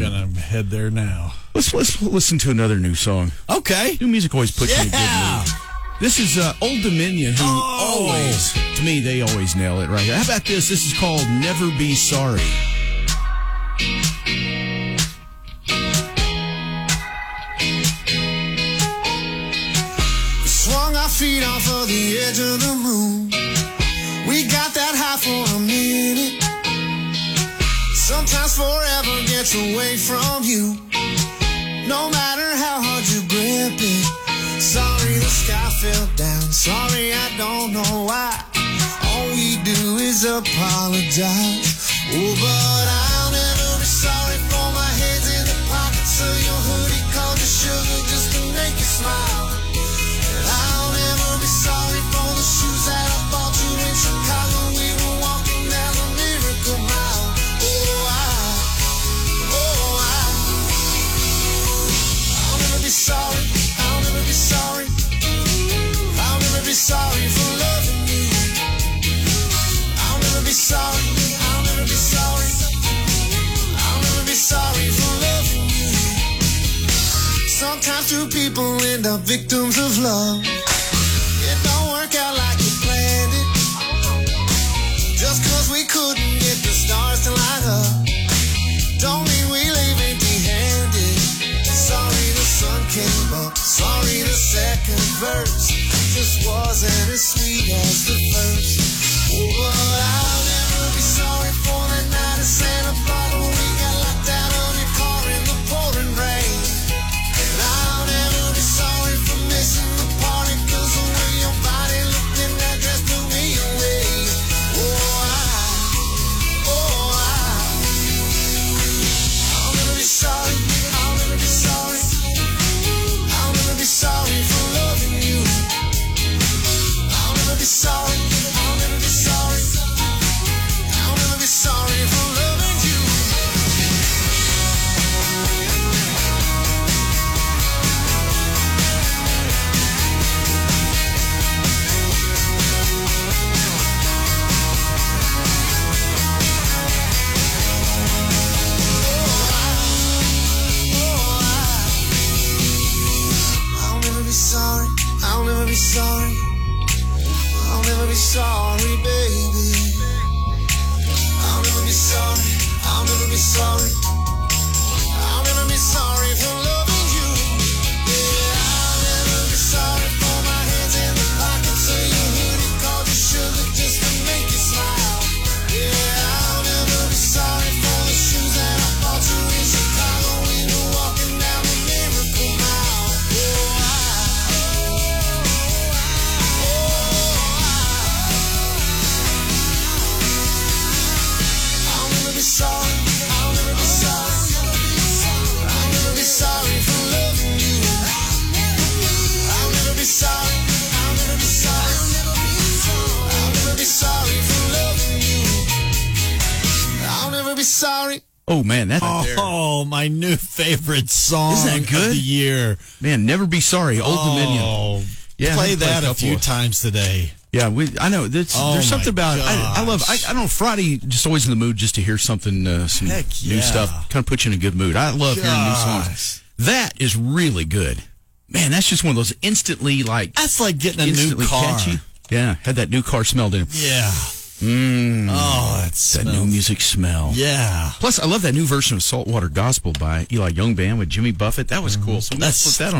Gonna head there now. Let's let's listen to another new song. Okay. New music always puts me. in a good Yeah. mood. This is uh, Old Dominion, who Oh. always, to me, they always nail it right here. How about this? This is called Never Be Sorry. Swung our feet off of the edge of the moon. We got that Sometimes forever gets away from you. No matter how hard you grip it. Sorry the sky fell down. Sorry I don't know why. All we do is apologize. Oh, but I'll never be sorry for my hands in the pockets of your hoodie. Called you sugar just to make you smile. Sometimes two people end up victims of love. It don't work out like you planned it. Just cause we couldn't get the stars to line up. Don't mean we leave empty handed. Sorry the sun came up. Sorry the second verse just wasn't as sweet as the sorry, baby. Oh man, that right. Oh, my new favorite song Isn't that good? of the year. man, never be sorry. Old Dominion. Oh, Yeah, play played a that a few of- times today. Yeah, we, I know. That's, Oh, there's something about I, I love. I. I don't know. Friday just always in the mood just to hear something, uh, some Heck new yeah. stuff. Kind of puts you in a good mood. I love hearing new songs. That is really good. Man, that's just one of those instantly like That's like getting a new car. catchy. Yeah, had that new car smelled in. Yeah. Mm, Mm. Oh, that's that new music smell. Yeah. Plus, I love that new version of Saltwater Gospel by Eli Young Band with Jimmy Buffett. That was cool. So let's put that on.